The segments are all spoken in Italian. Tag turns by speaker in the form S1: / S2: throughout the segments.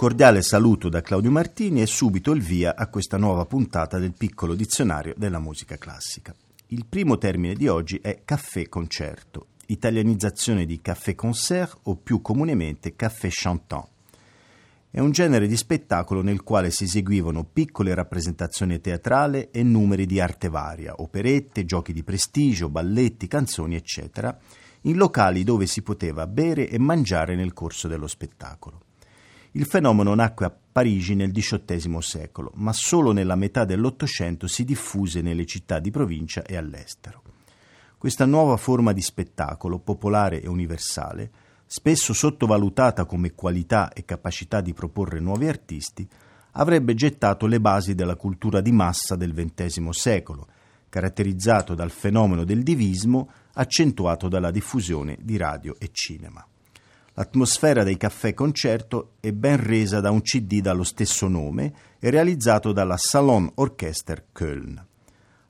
S1: Cordiale saluto da Claudio Martini e subito il via a questa nuova puntata del piccolo dizionario della musica classica. Il primo termine di oggi è caffè concerto, italianizzazione di caffè concert o più comunemente caffè chantant. È un genere di spettacolo nel quale si eseguivano piccole rappresentazioni teatrali e numeri di arte varia, operette, giochi di prestigio, balletti, canzoni, eccetera, in locali dove si poteva bere e mangiare nel corso dello spettacolo. Il fenomeno nacque a Parigi nel XVIII secolo, ma solo nella metà dell'Ottocento si diffuse nelle città di provincia e all'estero. Questa nuova forma di spettacolo, popolare e universale, spesso sottovalutata come qualità e capacità di proporre nuovi artisti, avrebbe gettato le basi della cultura di massa del XX secolo, caratterizzato dal fenomeno del divismo accentuato dalla diffusione di radio e cinema. L'atmosfera dei caffè concerto è ben resa da un CD dallo stesso nome e realizzato dalla Salon Orchester Köln.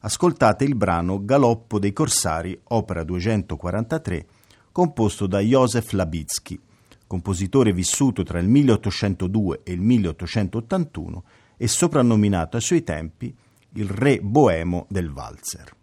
S1: Ascoltate il brano Galoppo dei Corsari, opera 243, composto da Josef Labitsky, compositore vissuto tra il 1802 e il 1881 e soprannominato ai suoi tempi il re boemo del valzer.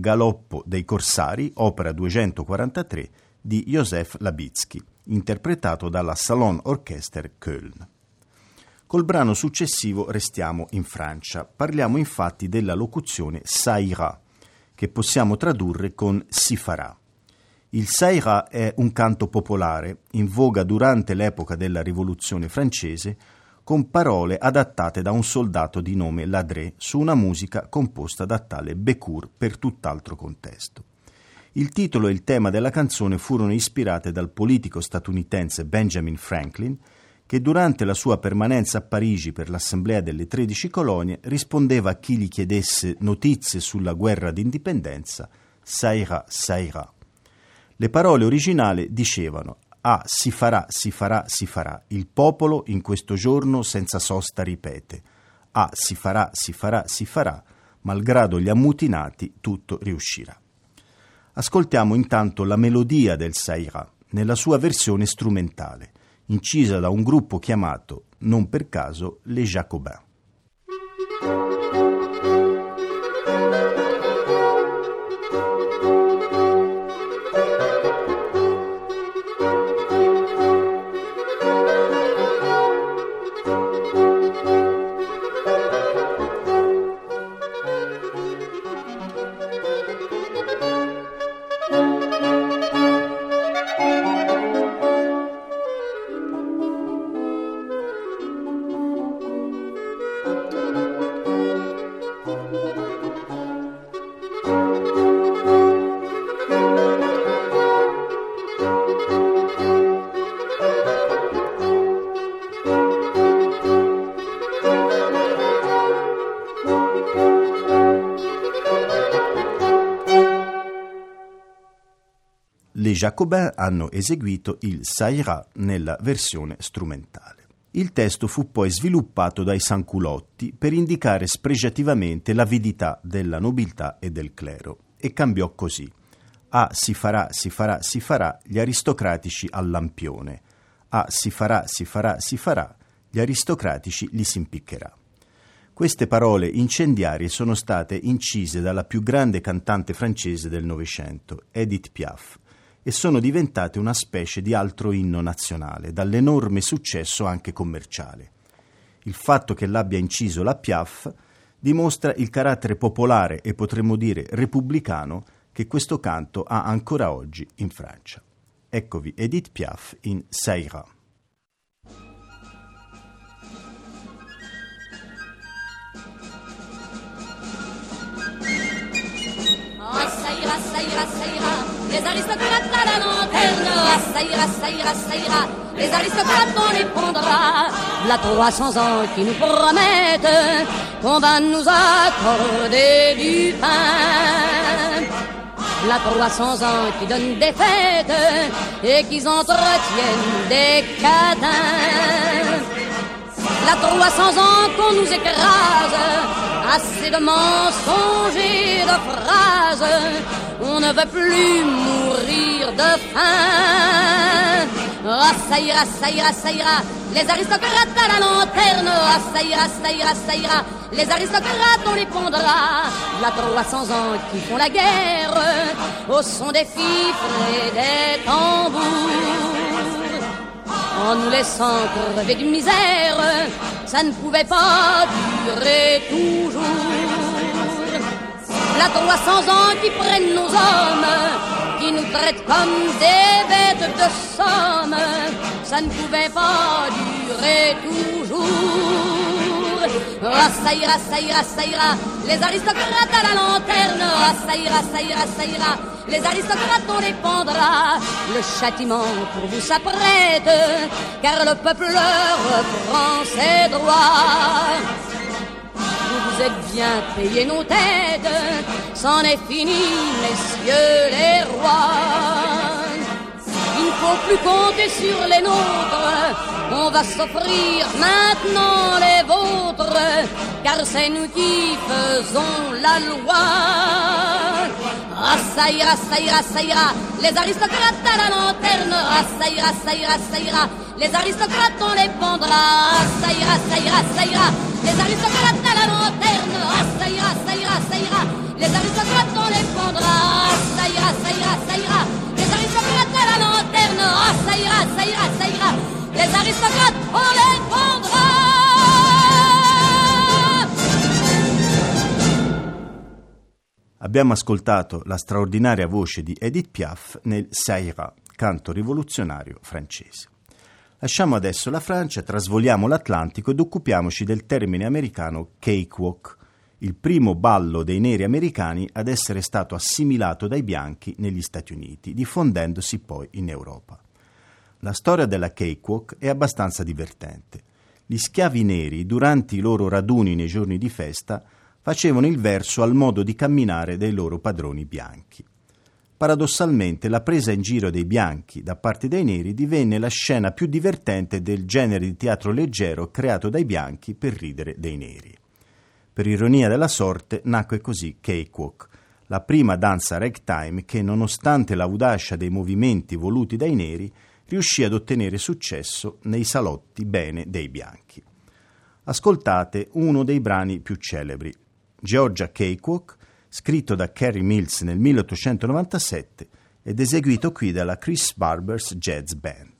S1: Galoppo dei Corsari, opera 243 di Joseph Labitsky, interpretato dalla Salon Orchester Köln. Col brano successivo restiamo in Francia. Parliamo infatti della locuzione ça ira, che possiamo tradurre con si farà. Il Saira è un canto popolare, in voga durante l'epoca della Rivoluzione francese, con parole adattate da un soldato di nome Ladré su una musica composta da tale Becourt per tutt'altro contesto. Il titolo e il tema della canzone furono ispirate dal politico statunitense Benjamin Franklin, che durante la sua permanenza a Parigi per l'Assemblea delle 13 colonie rispondeva a chi gli chiedesse notizie sulla guerra d'indipendenza, Saira, Saira. Le parole originali dicevano Ah, si farà, si farà, si farà. Il popolo in questo giorno senza sosta ripete. Ah, si farà, si farà, si farà. Malgrado gli ammutinati, tutto riuscirà. Ascoltiamo intanto la melodia del Saira, nella sua versione strumentale, incisa da un gruppo chiamato, non per caso, Les Jacobins. Les Jacobins hanno eseguito il Saira nella versione strumentale. Il testo fu poi sviluppato dai Sanculotti per indicare spregiativamente l'avidità della nobiltà e del clero e cambiò così. A si farà, si farà, si farà gli aristocratici al lampione. A si farà, si farà, si farà gli aristocratici li si impiccherà. Queste parole incendiarie sono state incise dalla più grande cantante francese del Novecento, Edith Piaf, e sono diventate una specie di altro inno nazionale, dall'enorme successo anche commerciale. Il fatto che l'abbia inciso la Piaf dimostra il carattere popolare e potremmo dire repubblicano che questo canto ha ancora oggi in Francia. Eccovi Edith Piaf in Saira.
S2: les aristocrates à la lanterne, ça ira, ça ira, ça ira, les aristocrates on les pondra, la 300 ans qui nous promettent qu'on va nous accorder du pain. La 300 ans qui donne des fêtes et qui entretiennent des cadins. La 300 ans qu'on nous écrase, assez de mensonges et de phrases on ne veut plus mourir de faim. Ah, ça ira, ça ira, ça ira, les aristocrates à la lanterne. Ah, ça ira, ça ira, ça ira, les aristocrates on les pondra. La 300 ans qui font la guerre, au son des fifres et des tambours. En nous laissant crever d'une misère, ça ne pouvait pas durer toujours la 300 ans qui prennent nos hommes, qui nous traitent comme des bêtes de somme, ça ne pouvait pas durer toujours. Ira, ça ira, les aristocrates à la lanterne, ira, ça ira, les aristocrates on les pendra, le châtiment pour vous s'apprête, car le peuple leur prend ses droits vous êtes bien payés nos têtes, c'en est fini, messieurs les rois. ne faut plus compter sur les nôtres. On va s'offrir maintenant les vôtres, car c'est nous qui faisons la loi. Ah, ça ira, ça ira, ça ira, les aristocrates à la lanterne. Ah, ça ira, ça ira, ça ira, les aristocrates on les pendra. Ah, ça ira, ça ira, ça ira, les aristocrates à la lanterne. Ah, ça ira, ça ira, ça ira, les aristocrates on les pendra. Ah, ça ira, ça ira, ça ira, les aristocrates à la lanterne. Ah, ça ira, ça ira, ça ira, les aristocrates on les pendra.
S1: Abbiamo ascoltato la straordinaria voce di Edith Piaf nel Saira, canto rivoluzionario francese. Lasciamo adesso la Francia, trasvoliamo l'Atlantico ed occupiamoci del termine americano cakewalk, il primo ballo dei neri americani ad essere stato assimilato dai bianchi negli Stati Uniti, diffondendosi poi in Europa. La storia della cakewalk è abbastanza divertente. Gli schiavi neri, durante i loro raduni nei giorni di festa, facevano il verso al modo di camminare dei loro padroni bianchi. Paradossalmente la presa in giro dei bianchi da parte dei neri divenne la scena più divertente del genere di teatro leggero creato dai bianchi per ridere dei neri. Per ironia della sorte nacque così Cakewalk, la prima danza ragtime che, nonostante l'audacia dei movimenti voluti dai neri, riuscì ad ottenere successo nei salotti bene dei bianchi. Ascoltate uno dei brani più celebri, Georgia Cakewalk, scritto da Carrie Mills nel 1897 ed eseguito qui dalla Chris Barber's Jazz Band.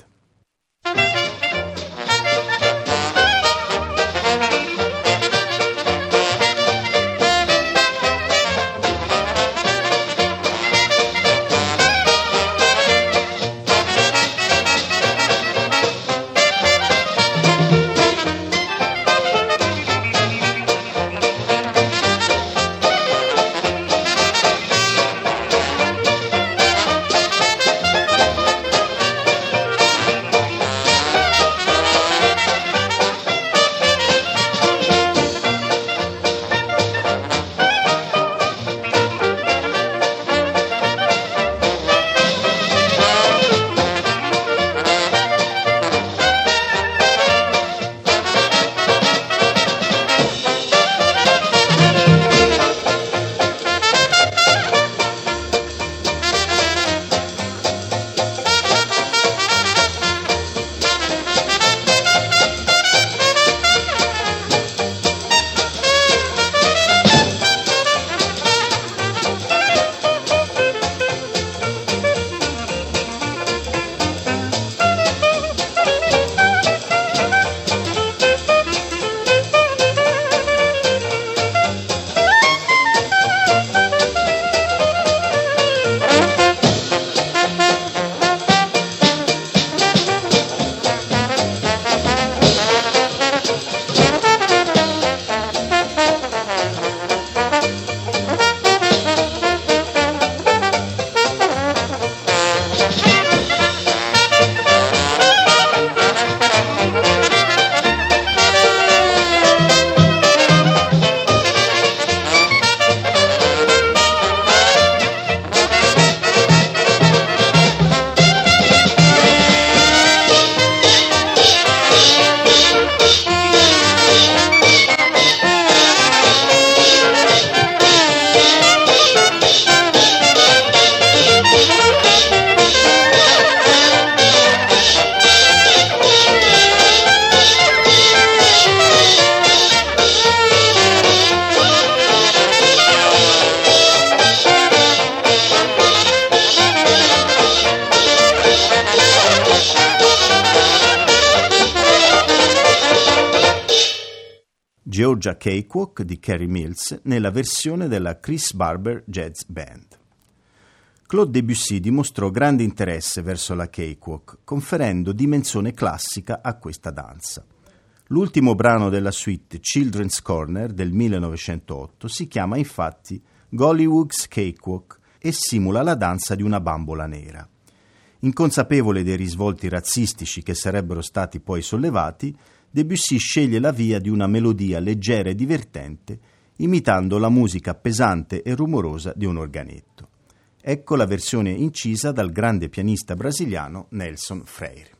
S1: Cakewalk di Carrie Mills nella versione della Chris Barber Jazz Band. Claude Debussy dimostrò grande interesse verso la cakewalk, conferendo dimensione classica a questa danza. L'ultimo brano della suite Children's Corner del 1908 si chiama infatti Gollywood's Cakewalk e simula la danza di una bambola nera. Inconsapevole dei risvolti razzistici che sarebbero stati poi sollevati, Debussy sceglie la via di una melodia leggera e divertente, imitando la musica pesante e rumorosa di un organetto. Ecco la versione incisa dal grande pianista brasiliano Nelson Freire.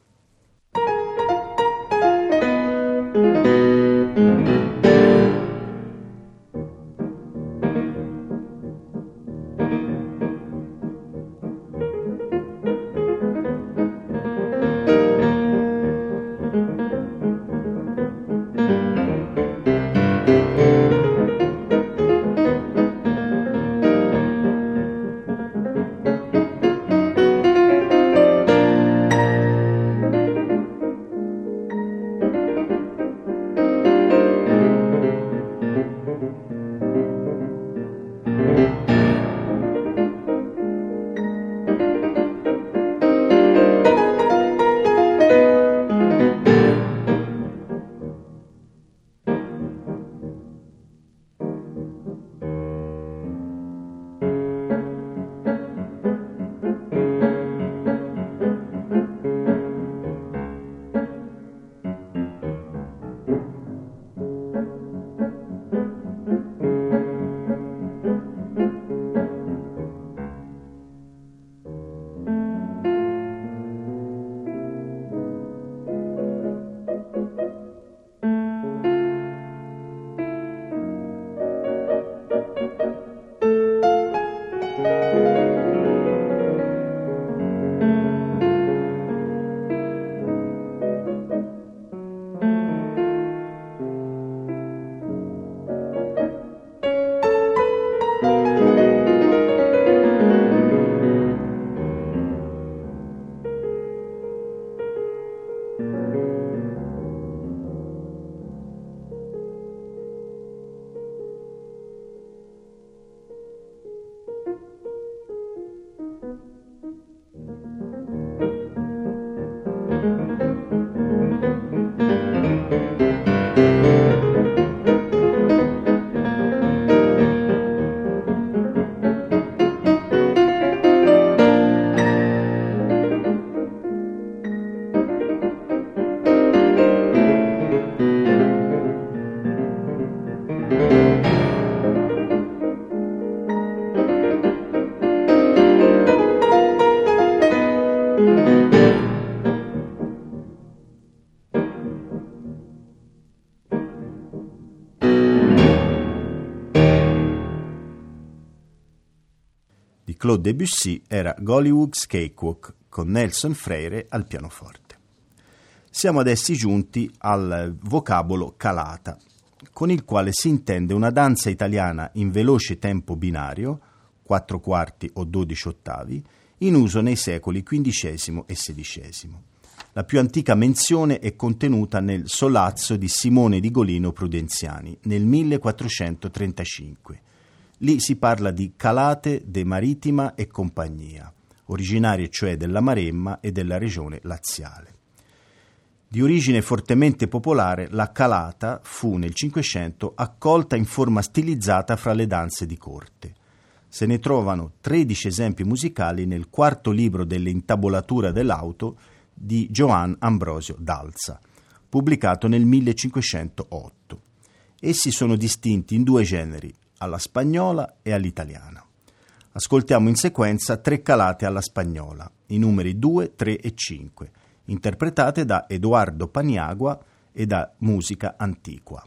S1: Claude Debussy era Gollywood's Cakewalk con Nelson Freire al pianoforte. Siamo adesso giunti al vocabolo calata, con il quale si intende una danza italiana in veloce tempo binario, 4 quarti o 12 ottavi, in uso nei secoli XV e XVI. La più antica menzione è contenuta nel Solazzo di Simone di Golino Prudenziani nel 1435 Lì si parla di calate de Marittima e compagnia, originarie cioè della Maremma e della regione laziale. Di origine fortemente popolare, la calata fu nel Cinquecento accolta in forma stilizzata fra le danze di corte. Se ne trovano 13 esempi musicali nel quarto libro delle intabolature dell'auto di Gioan Ambrosio d'Alza, pubblicato nel 1508. Essi sono distinti in due generi, alla spagnola e all'italiana. Ascoltiamo in sequenza tre calate alla spagnola, i numeri 2, 3 e 5, interpretate da Edoardo Paniagua e da Musica Antiqua.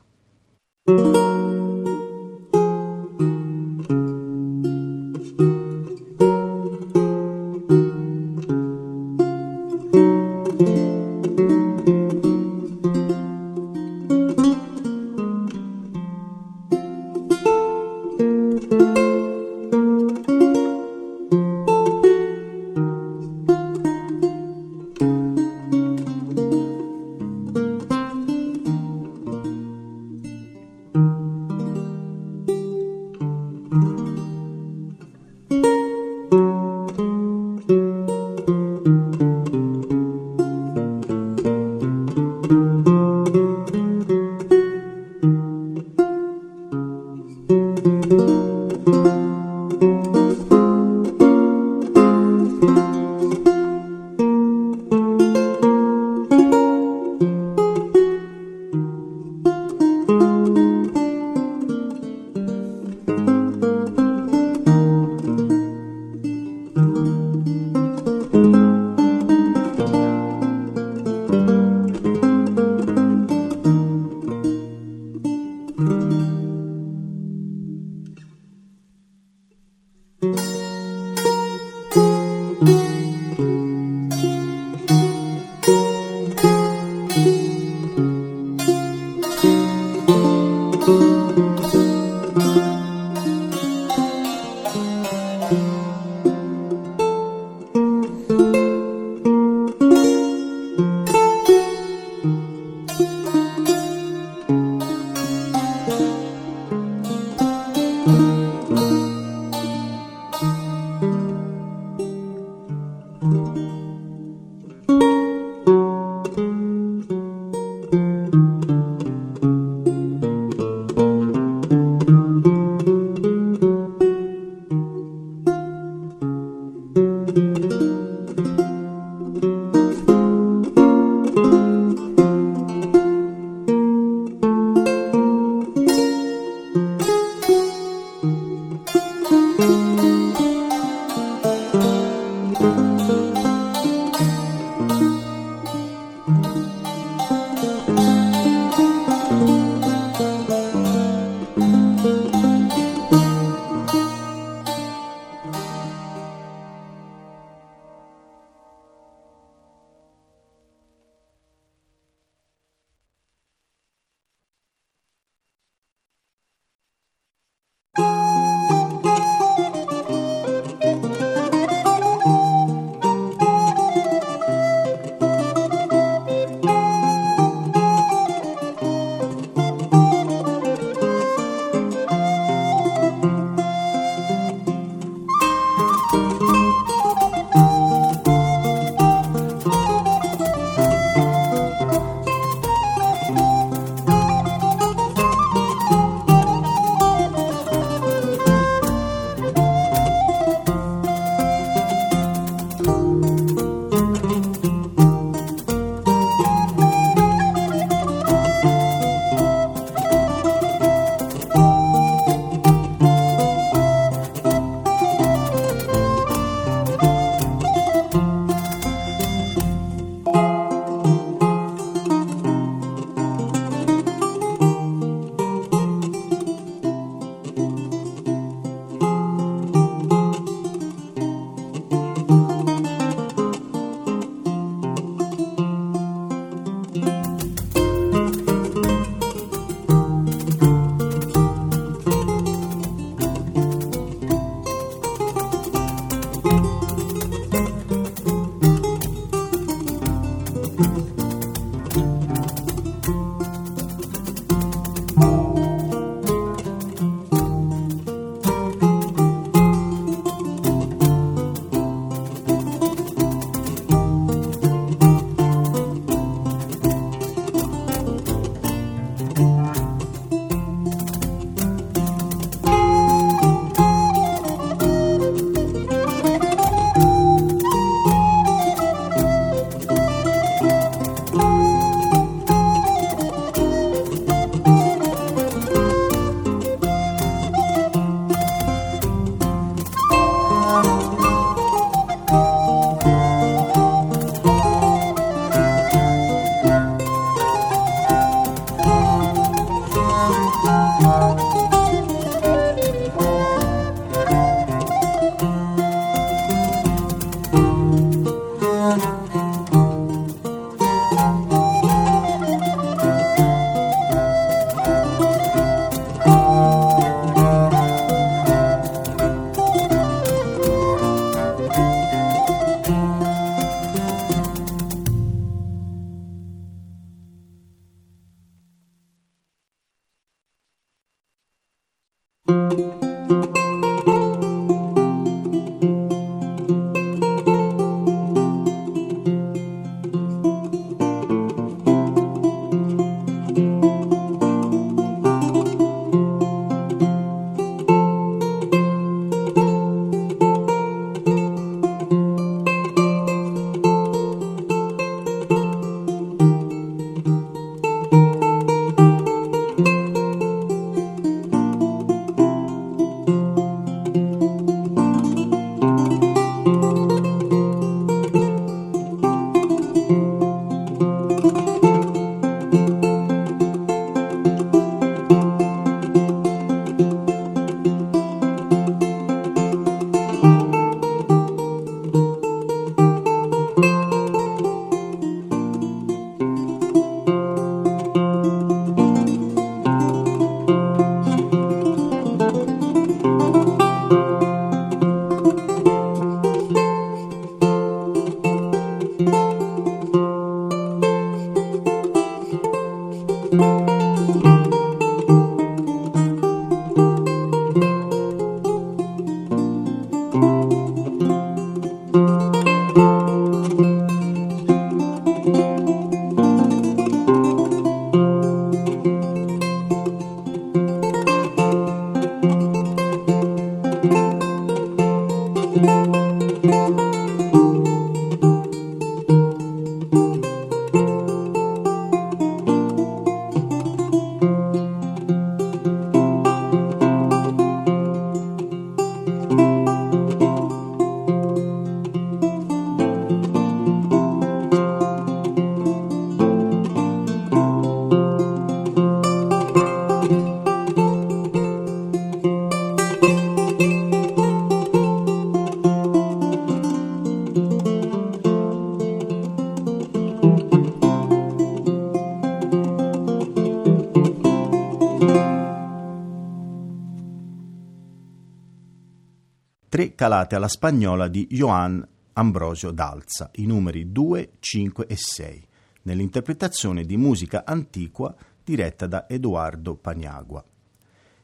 S1: Calate alla spagnola di Johann Ambrosio d'Alza, i numeri 2, 5 e 6, nell'interpretazione di musica antiqua diretta da Edoardo Paniagua.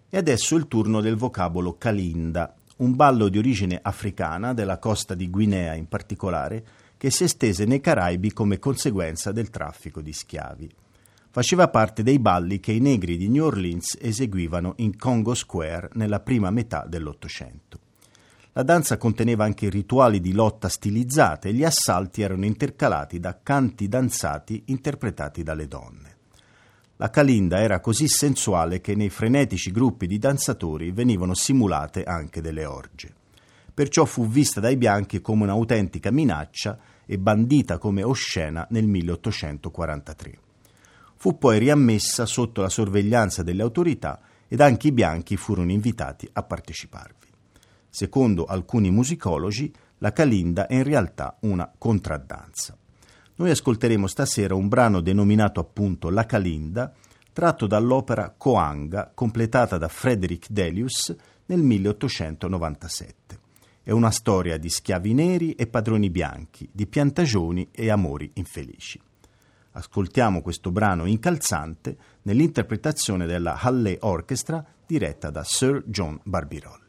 S1: E adesso il turno del vocabolo Kalinda, un ballo di origine africana, della costa di Guinea in particolare, che si estese nei Caraibi come conseguenza del traffico di schiavi. Faceva parte dei balli che i negri di New Orleans eseguivano in Congo Square nella prima metà dell'Ottocento. La danza conteneva anche rituali di lotta stilizzate e gli assalti erano intercalati da canti danzati interpretati dalle donne. La calinda era così sensuale che nei frenetici gruppi di danzatori venivano simulate anche delle orge. Perciò fu vista dai bianchi come un'autentica minaccia e bandita come oscena nel 1843. Fu poi riammessa sotto la sorveglianza delle autorità ed anche i bianchi furono invitati a parteciparvi. Secondo alcuni musicologi, la calinda è in realtà una contraddanza. Noi ascolteremo stasera un brano denominato appunto La Calinda, tratto dall'opera Coanga, completata da Frederick Delius nel 1897. È una storia di schiavi neri e padroni bianchi, di piantagioni e amori infelici. Ascoltiamo questo brano incalzante nell'interpretazione della Halley Orchestra diretta da Sir John Barbirolli.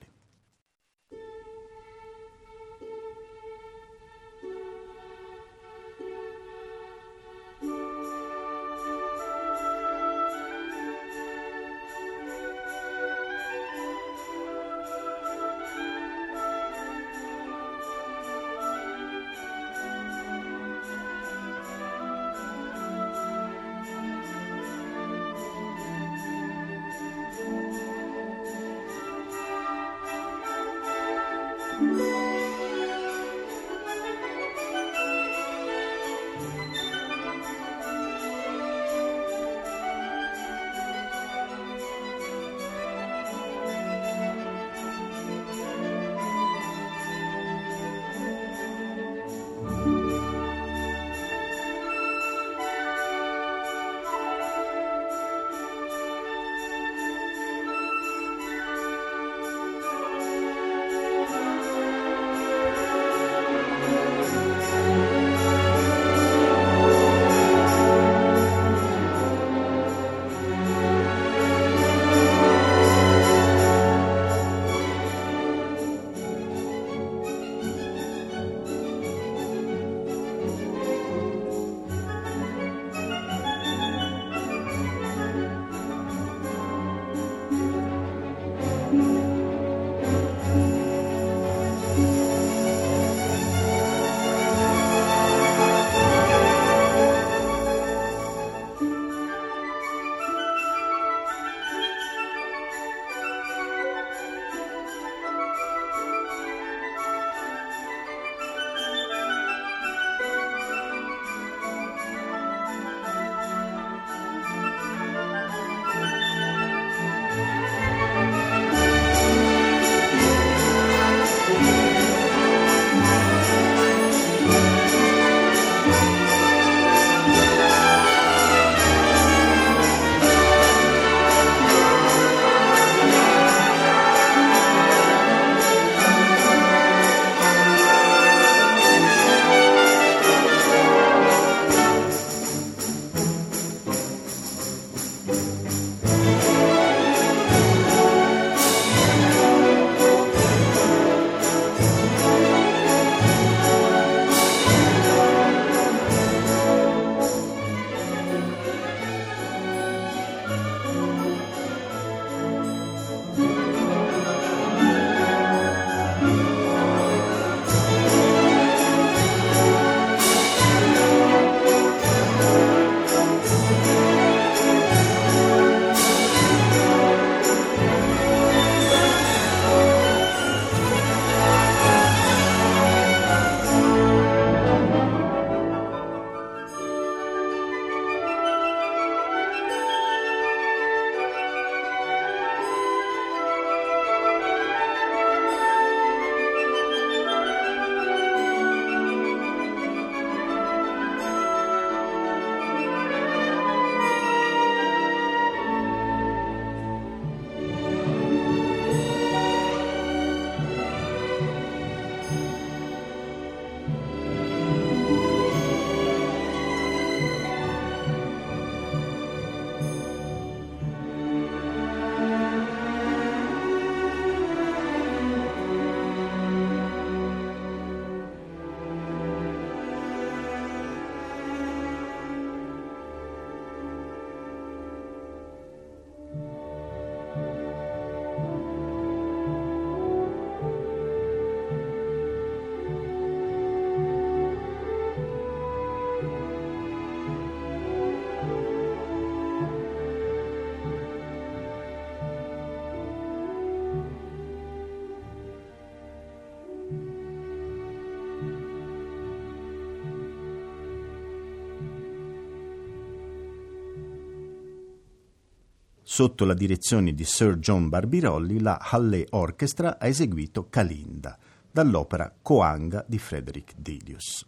S1: Sotto la direzione di Sir John Barbirolli, la Halle Orchestra ha eseguito Kalinda, dall'opera Coanga di Frederick Delius.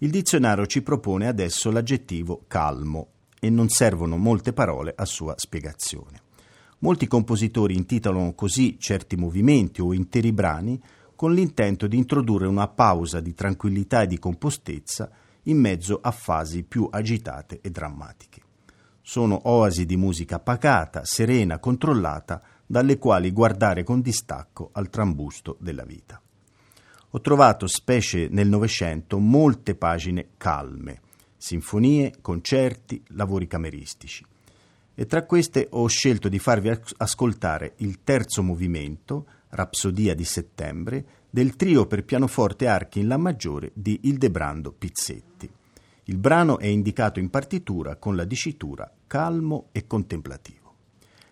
S1: Il dizionario ci propone adesso l'aggettivo calmo e non servono molte parole a sua spiegazione. Molti compositori intitolano così certi movimenti o interi brani con l'intento di introdurre una pausa di tranquillità e di compostezza in mezzo a fasi più agitate e drammatiche. Sono oasi di musica pacata, serena, controllata, dalle quali guardare con distacco al trambusto della vita. Ho trovato, specie nel Novecento, molte pagine calme, sinfonie, concerti, lavori cameristici. E tra queste ho scelto di farvi ascoltare il terzo movimento, Rapsodia di settembre, del trio per pianoforte archi in La maggiore di Ildebrando Pizzetti. Il brano è indicato in partitura con la dicitura calmo e contemplativo.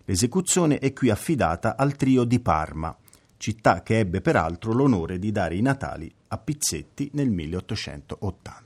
S1: L'esecuzione è qui affidata al trio di Parma, città che ebbe peraltro l'onore di dare i natali a Pizzetti nel 1880.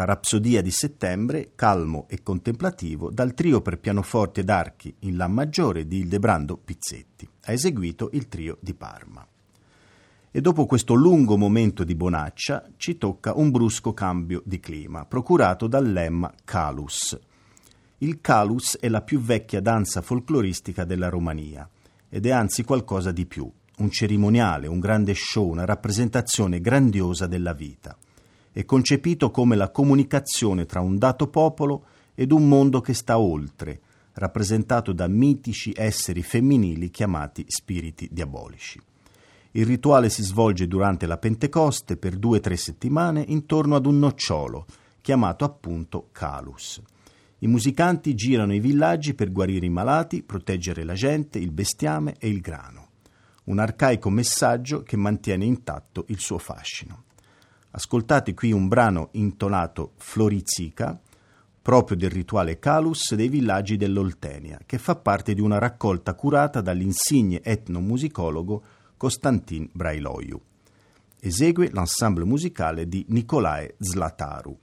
S1: La Rapsodia di settembre, calmo e contemplativo, dal trio per pianoforte ed archi in La maggiore di Ildebrando Pizzetti. Ha eseguito il trio di Parma. E dopo questo lungo momento di bonaccia ci tocca un brusco cambio di clima, procurato dal lemma Calus. Il Calus è la più vecchia danza folcloristica della Romania ed è anzi qualcosa di più, un cerimoniale, un grande show, una rappresentazione grandiosa della vita. È concepito come la comunicazione tra un dato popolo ed un mondo che sta oltre, rappresentato da mitici esseri femminili chiamati spiriti diabolici. Il rituale si svolge durante la Pentecoste per due o tre settimane intorno ad un nocciolo, chiamato appunto Calus. I musicanti girano i villaggi per guarire i malati, proteggere la gente, il bestiame e il grano un arcaico messaggio che mantiene intatto il suo fascino. Ascoltate qui un brano intonato Florizica, proprio del rituale Calus dei villaggi dell'Oltenia, che fa parte di una raccolta curata dall'insigne etnomusicologo Costantin Brailoiu. Esegue l'ensemble musicale di Nicolae Zlataru.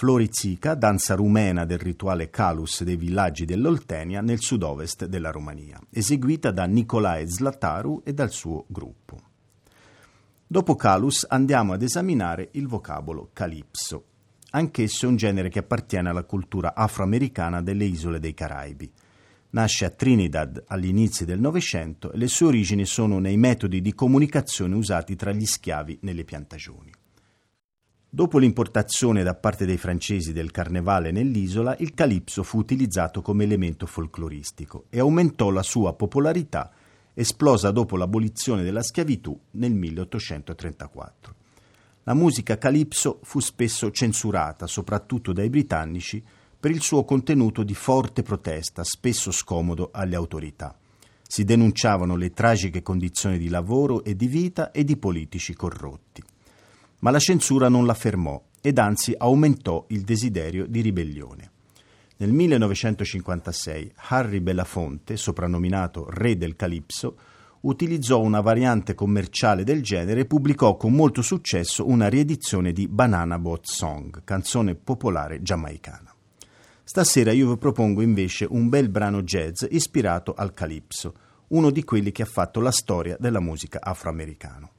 S1: Florizica, danza rumena del rituale Calus dei villaggi dell'Oltenia nel sud-ovest della Romania, eseguita da Nicolae Zlataru e dal suo gruppo. Dopo Calus andiamo ad esaminare il vocabolo Calipso. Anch'esso un genere che appartiene alla cultura afroamericana delle isole dei Caraibi. Nasce a Trinidad agli inizi del Novecento e le sue origini sono nei metodi di comunicazione usati tra gli schiavi nelle piantagioni. Dopo l'importazione da parte dei francesi del carnevale nell'isola, il calipso fu utilizzato come elemento folcloristico e aumentò la sua popolarità, esplosa dopo l'abolizione della schiavitù nel 1834. La musica calipso fu spesso censurata, soprattutto dai britannici, per il suo contenuto di forte protesta, spesso scomodo alle autorità. Si denunciavano le tragiche condizioni di lavoro e di vita e di politici corrotti ma la censura non la fermò ed anzi aumentò il desiderio di ribellione. Nel 1956 Harry Belafonte, soprannominato Re del Calipso, utilizzò una variante commerciale del genere e pubblicò con molto successo una riedizione di Banana Boat Song, canzone popolare giamaicana. Stasera io vi propongo invece un bel brano jazz ispirato al Calipso, uno di quelli che ha fatto la storia della musica afroamericana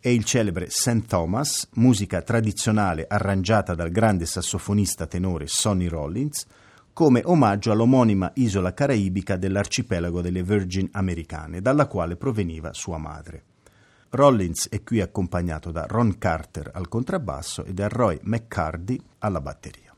S1: è il celebre St. Thomas, musica tradizionale arrangiata dal grande sassofonista tenore Sonny Rollins, come omaggio all'omonima isola caraibica dell'arcipelago delle Virgin Americane, dalla quale proveniva sua madre. Rollins è qui accompagnato da Ron Carter al contrabbasso e da Roy McCarty alla batteria.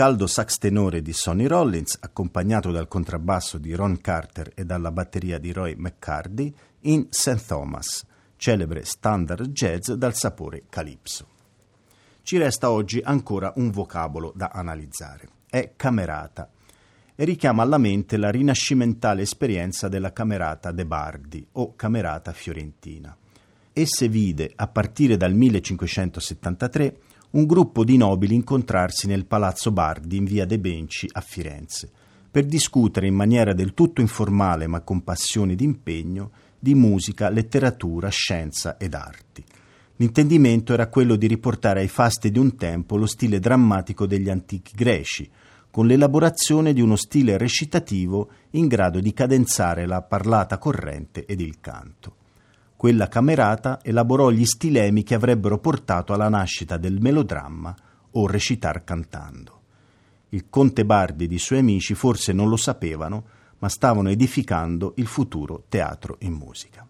S1: Caldo sax tenore di Sonny Rollins, accompagnato dal contrabbasso di Ron Carter e dalla batteria di Roy McCarty, in St. Thomas, celebre standard jazz dal sapore calypso. Ci resta oggi ancora un vocabolo da analizzare. È camerata e richiama alla mente la rinascimentale esperienza della camerata de Bardi o camerata fiorentina. Esse vide, a partire dal 1573, un gruppo di nobili incontrarsi nel Palazzo Bardi in via De Benci a Firenze, per discutere in maniera del tutto informale ma con passione d'impegno di musica, letteratura, scienza ed arti. L'intendimento era quello di riportare ai fasti di un tempo lo stile drammatico degli antichi greci, con l'elaborazione di uno stile recitativo in grado di cadenzare la parlata corrente ed il canto. Quella camerata elaborò gli stilemi che avrebbero portato alla nascita del melodramma o recitar cantando. Il conte Bardi ed i suoi amici forse non lo sapevano, ma stavano edificando il futuro teatro in musica.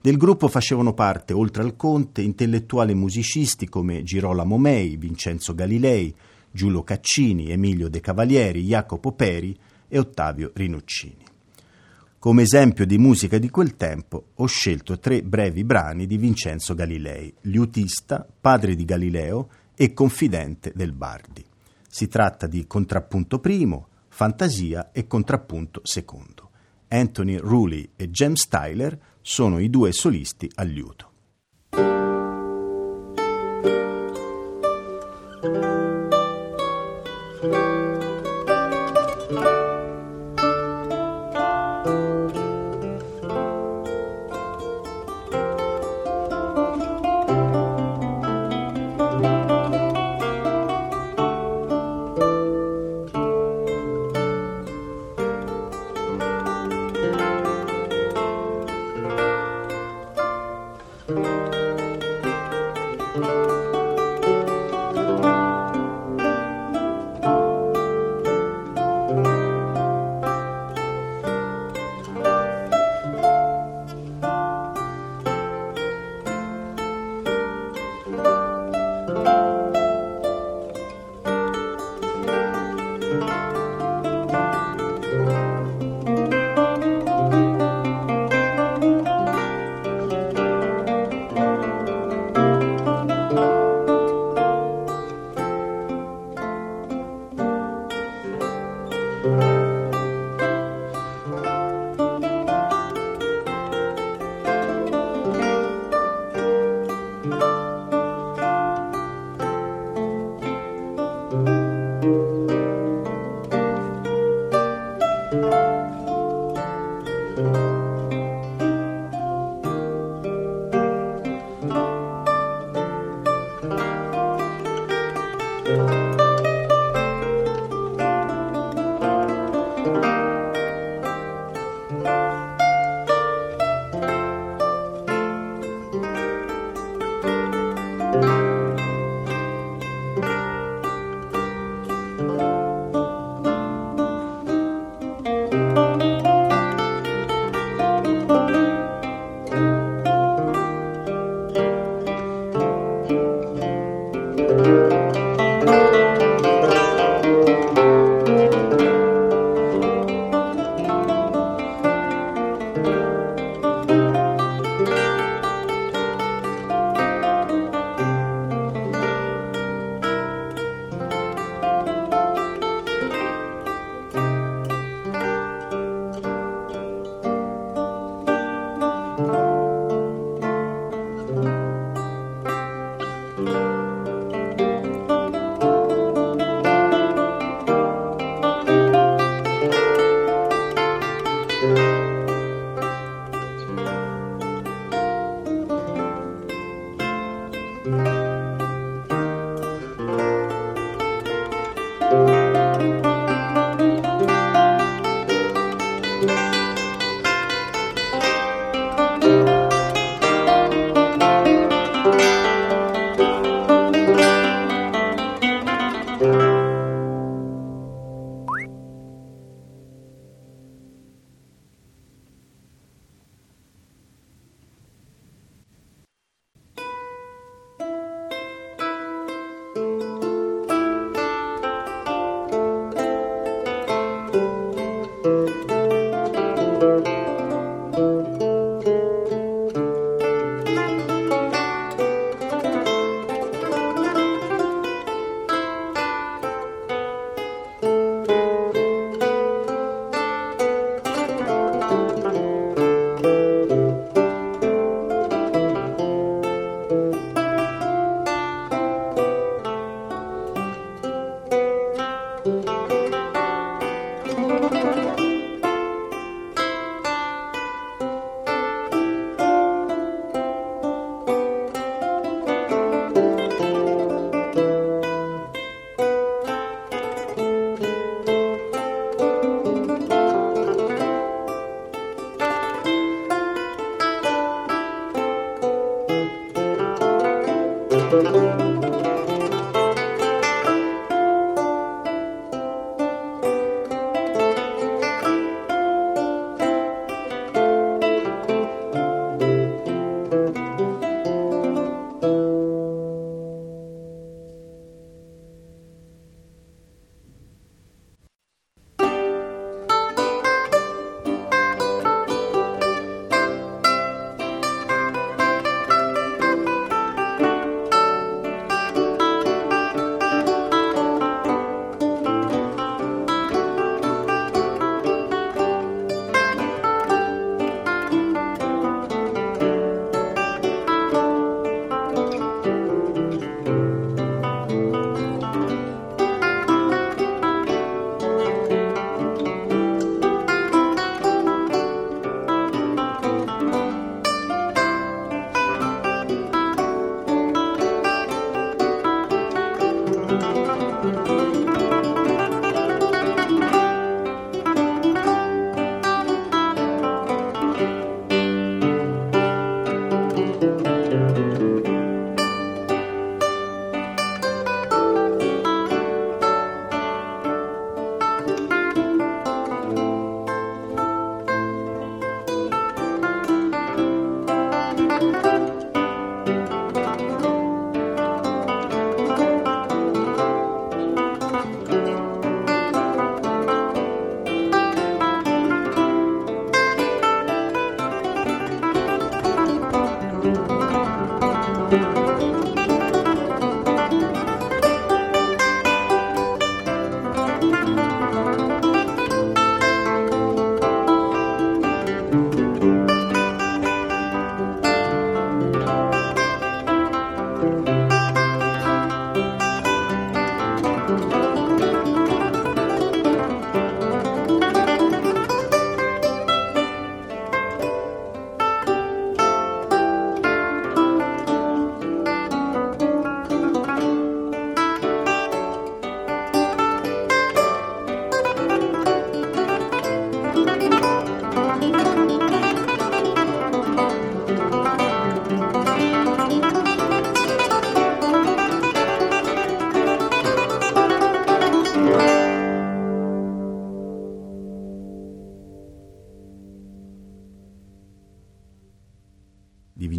S1: Del gruppo facevano parte, oltre al conte, intellettuali musicisti come Girolamo Mei, Vincenzo Galilei, Giulio Caccini, Emilio De Cavalieri, Jacopo Peri e Ottavio Rinuccini. Come esempio di musica di quel tempo ho scelto tre brevi brani di Vincenzo Galilei, liutista, padre di Galileo e confidente del Bardi. Si tratta di Contrappunto primo, Fantasia e Contrappunto secondo. Anthony Rulli e James Tyler sono i due solisti al liuto.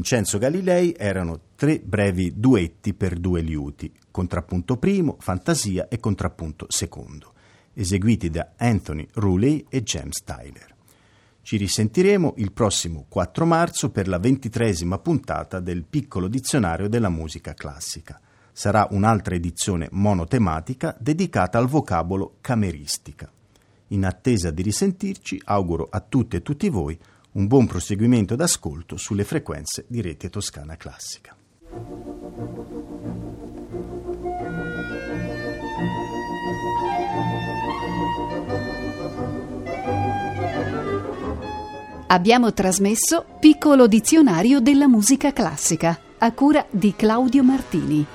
S1: Vincenzo Galilei erano tre brevi duetti per due liuti, contrappunto primo, fantasia e contrappunto secondo, eseguiti da Anthony Ruley e James Tyler. Ci risentiremo il prossimo 4 marzo per la ventitresima puntata del piccolo dizionario della musica classica. Sarà un'altra edizione monotematica dedicata al vocabolo cameristica. In attesa di risentirci, auguro a tutte e tutti voi un buon proseguimento d'ascolto sulle frequenze di Rete Toscana Classica.
S3: Abbiamo trasmesso Piccolo dizionario della musica classica a cura di Claudio Martini.